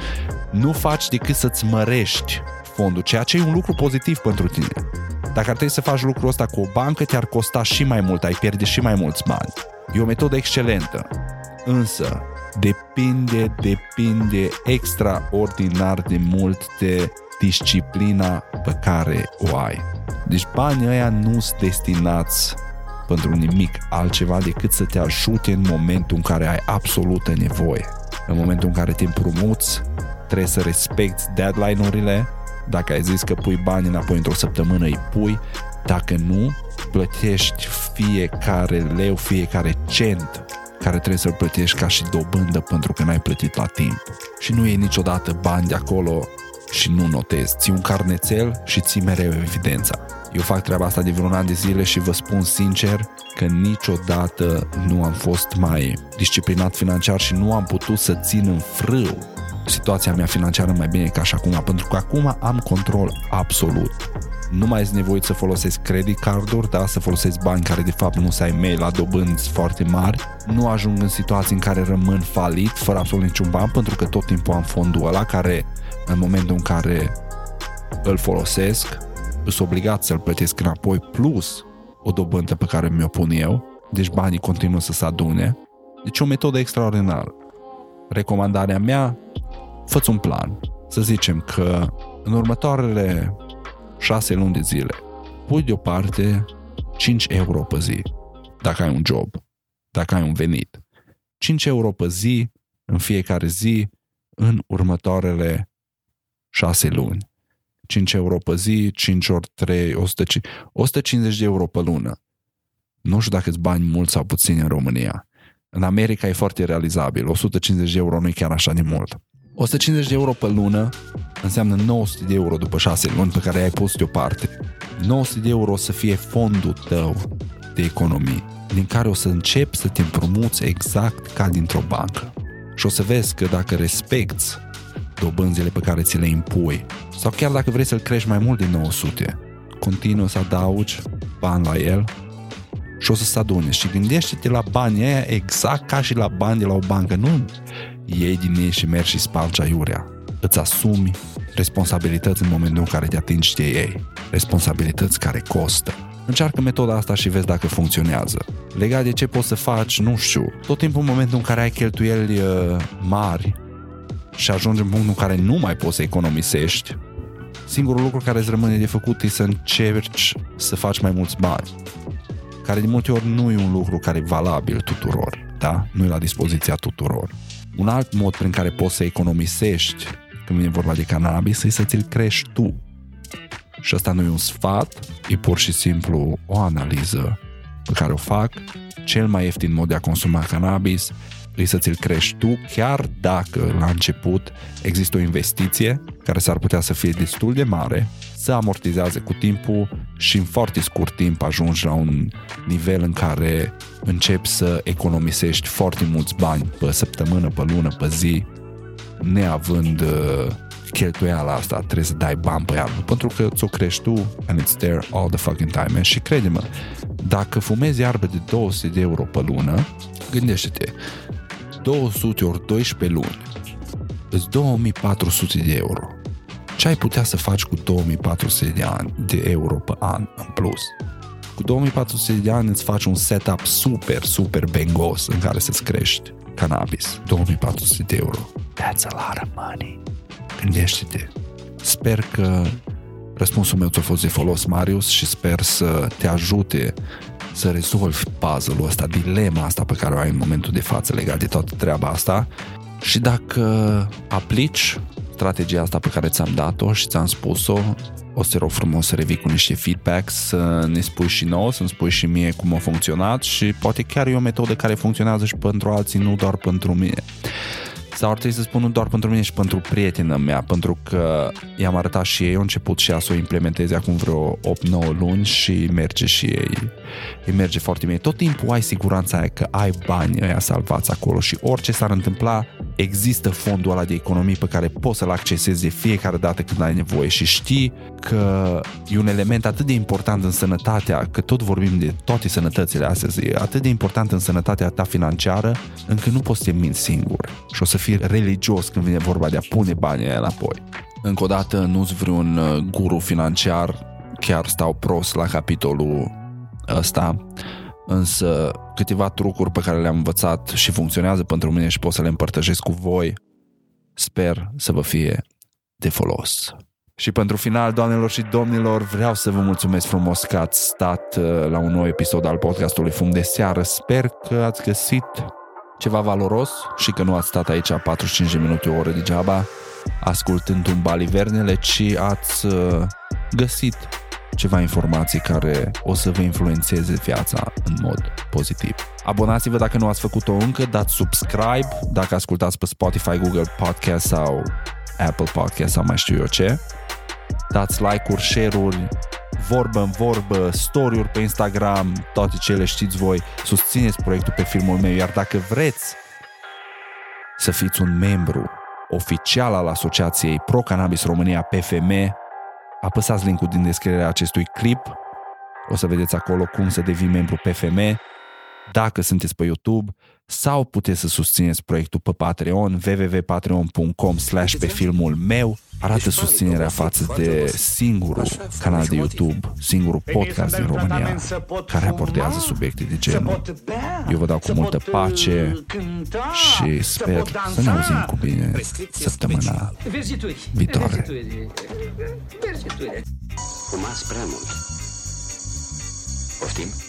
nu faci decât să-ți mărești fondul, ceea ce e un lucru pozitiv pentru tine. Dacă ar trebui să faci lucrul ăsta cu o bancă, te-ar costa și mai mult, ai pierde și mai mulți bani. E o metodă excelentă. Însă, depinde, depinde extraordinar de mult de disciplina pe care o ai. Deci banii ăia nu sunt destinați pentru nimic altceva decât să te ajute în momentul în care ai absolută nevoie. În momentul în care te împrumuți, trebuie să respecti deadline-urile. Dacă ai zis că pui bani înapoi într-o săptămână, îi pui. Dacă nu, plătești fiecare leu, fiecare cent care trebuie să-l plătești ca și dobândă pentru că n-ai plătit la timp. Și nu e niciodată bani de acolo și nu notezi. Ții un carnețel și ții mereu evidența. Eu fac treaba asta de vreun an de zile și vă spun sincer că niciodată nu am fost mai disciplinat financiar și nu am putut să țin în frâu situația mea financiară mai bine ca și acum, pentru că acum am control absolut. nu mai ești nevoit să folosesc credit carduri, da, să folosesc bani care de fapt nu să ai mail la dobânzi foarte mari, nu ajung în situații în care rămân falit fără absolut niciun ban pentru că tot timpul am fondul ăla care în momentul în care îl folosesc, sunt obligat să-l plătesc înapoi plus o dobândă pe care mi-o pun eu, deci banii continuă să se adune. Deci o metodă extraordinară. Recomandarea mea, fă un plan. Să zicem că în următoarele șase luni de zile pui deoparte 5 euro pe zi, dacă ai un job, dacă ai un venit. 5 euro pe zi, în fiecare zi, în următoarele șase luni. 5 euro pe zi, 5 ori 3, 150 de euro pe lună. Nu știu dacă îți bani mult sau puțin în România. În America e foarte realizabil. 150 de euro nu e chiar așa de mult. 150 de euro pe lună înseamnă 900 de euro după 6 luni pe care ai pus deoparte. 900 de euro o să fie fondul tău de economie, din care o să începi să te împrumuți exact ca dintr-o bancă. Și o să vezi că dacă respecti dobânzile pe care ți le impui, sau chiar dacă vrei să-l crești mai mult de 900, continuă să adaugi bani la el și o să se adune. Și gândește-te la banii aia exact ca și la bani de la o bancă. Nu iei din ei și mergi și spargi aiurea. Îți asumi responsabilități în momentul în care te atingi de ei. Responsabilități care costă. Încearcă metoda asta și vezi dacă funcționează. Legat de ce poți să faci, nu știu. Tot timpul în momentul în care ai cheltuieli uh, mari și ajungi în punctul în care nu mai poți să economisești, singurul lucru care îți rămâne de făcut e să încerci să faci mai mulți bani. Care de multe ori nu e un lucru care e valabil tuturor, da? Nu e la dispoziția tuturor. Un alt mod prin care poți să economisești când vine vorba de cannabis e să ți-l crești tu. Și asta nu e un sfat, e pur și simplu o analiză pe care o fac. Cel mai ieftin mod de a consuma cannabis e să ți-l crești tu, chiar dacă la început există o investiție care s-ar putea să fie destul de mare, să amortizează cu timpul și în foarte scurt timp ajungi la un nivel în care începi să economisești foarte mulți bani pe săptămână, pe lună, pe zi, neavând uh, cheltuiala asta, trebuie să dai bani pe ea, pentru că ți-o crești tu and it's there all the fucking time. Și crede-mă, dacă fumezi iarbă de 200 de euro pe lună, gândește-te, 200 ori 12 luni, îți 2400 de euro. Ce ai putea să faci cu 2400 de, ani, de euro pe an în plus? Cu 2400 de ani îți faci un setup super, super bengos în care să-ți crești cannabis. 2400 de euro. That's a lot of money. Gândește-te. Sper că răspunsul meu ți-a fost de folos, Marius, și sper să te ajute să rezolvi puzzle-ul ăsta, dilema asta pe care o ai în momentul de față legat de toată treaba asta și dacă aplici strategia asta pe care ți-am dat-o și ți-am spus-o, o să te rog frumos să revii cu niște feedback, să ne spui și nouă, să-mi spui și mie cum a funcționat și poate chiar e o metodă care funcționează și pentru alții, nu doar pentru mine. Sau ar trebui să spun nu doar pentru mine și pentru prietena mea, pentru că i-am arătat și ei, au început și ea să o implementeze acum vreo 8-9 luni și merge și ei. Îi merge foarte bine. Tot timpul ai siguranța aia că ai bani ăia salvați acolo și orice s-ar întâmpla, există fondul ăla de economii pe care poți să-l accesezi de fiecare dată când ai nevoie și știi că e un element atât de important în sănătatea, că tot vorbim de toate sănătățile astăzi, e atât de important în sănătatea ta financiară, încât nu poți să te minți singur și o să fii religios când vine vorba de a pune banii aia înapoi. Încă o dată, nu-s vreun uh, guru financiar, chiar stau prost la capitolul ăsta, însă câteva trucuri pe care le-am învățat și funcționează pentru mine și pot să le împărtășesc cu voi, sper să vă fie de folos. Și pentru final, doamnelor și domnilor, vreau să vă mulțumesc frumos că ați stat uh, la un nou episod al podcastului Fum de Seară. Sper că ați găsit ceva valoros și că nu ați stat aici 45 de minute, o oră degeaba ascultând un balivernele, ci ați uh, găsit ceva informații care o să vă influențeze viața în mod pozitiv. Abonați-vă dacă nu ați făcut-o încă, dați subscribe dacă ascultați pe Spotify, Google Podcast sau Apple Podcast sau mai știu eu ce. Dați like-uri, share-uri, vorbă în vorbă, story-uri pe Instagram, toate cele știți voi, susțineți proiectul pe filmul meu, iar dacă vreți să fiți un membru oficial al Asociației Pro Cannabis România PFM, apăsați linkul din descrierea acestui clip, o să vedeți acolo cum să devii membru PFM, dacă sunteți pe YouTube, sau puteți să susțineți proiectul pe Patreon, www.patreon.com slash pe filmul meu. Arată susținerea față de singurul canal de YouTube, singurul podcast din România care abordează subiecte de genul. Eu vă dau cu multă pace și sper să ne auzim cu bine săptămâna viitoare. Fumați prea mult. Poftim?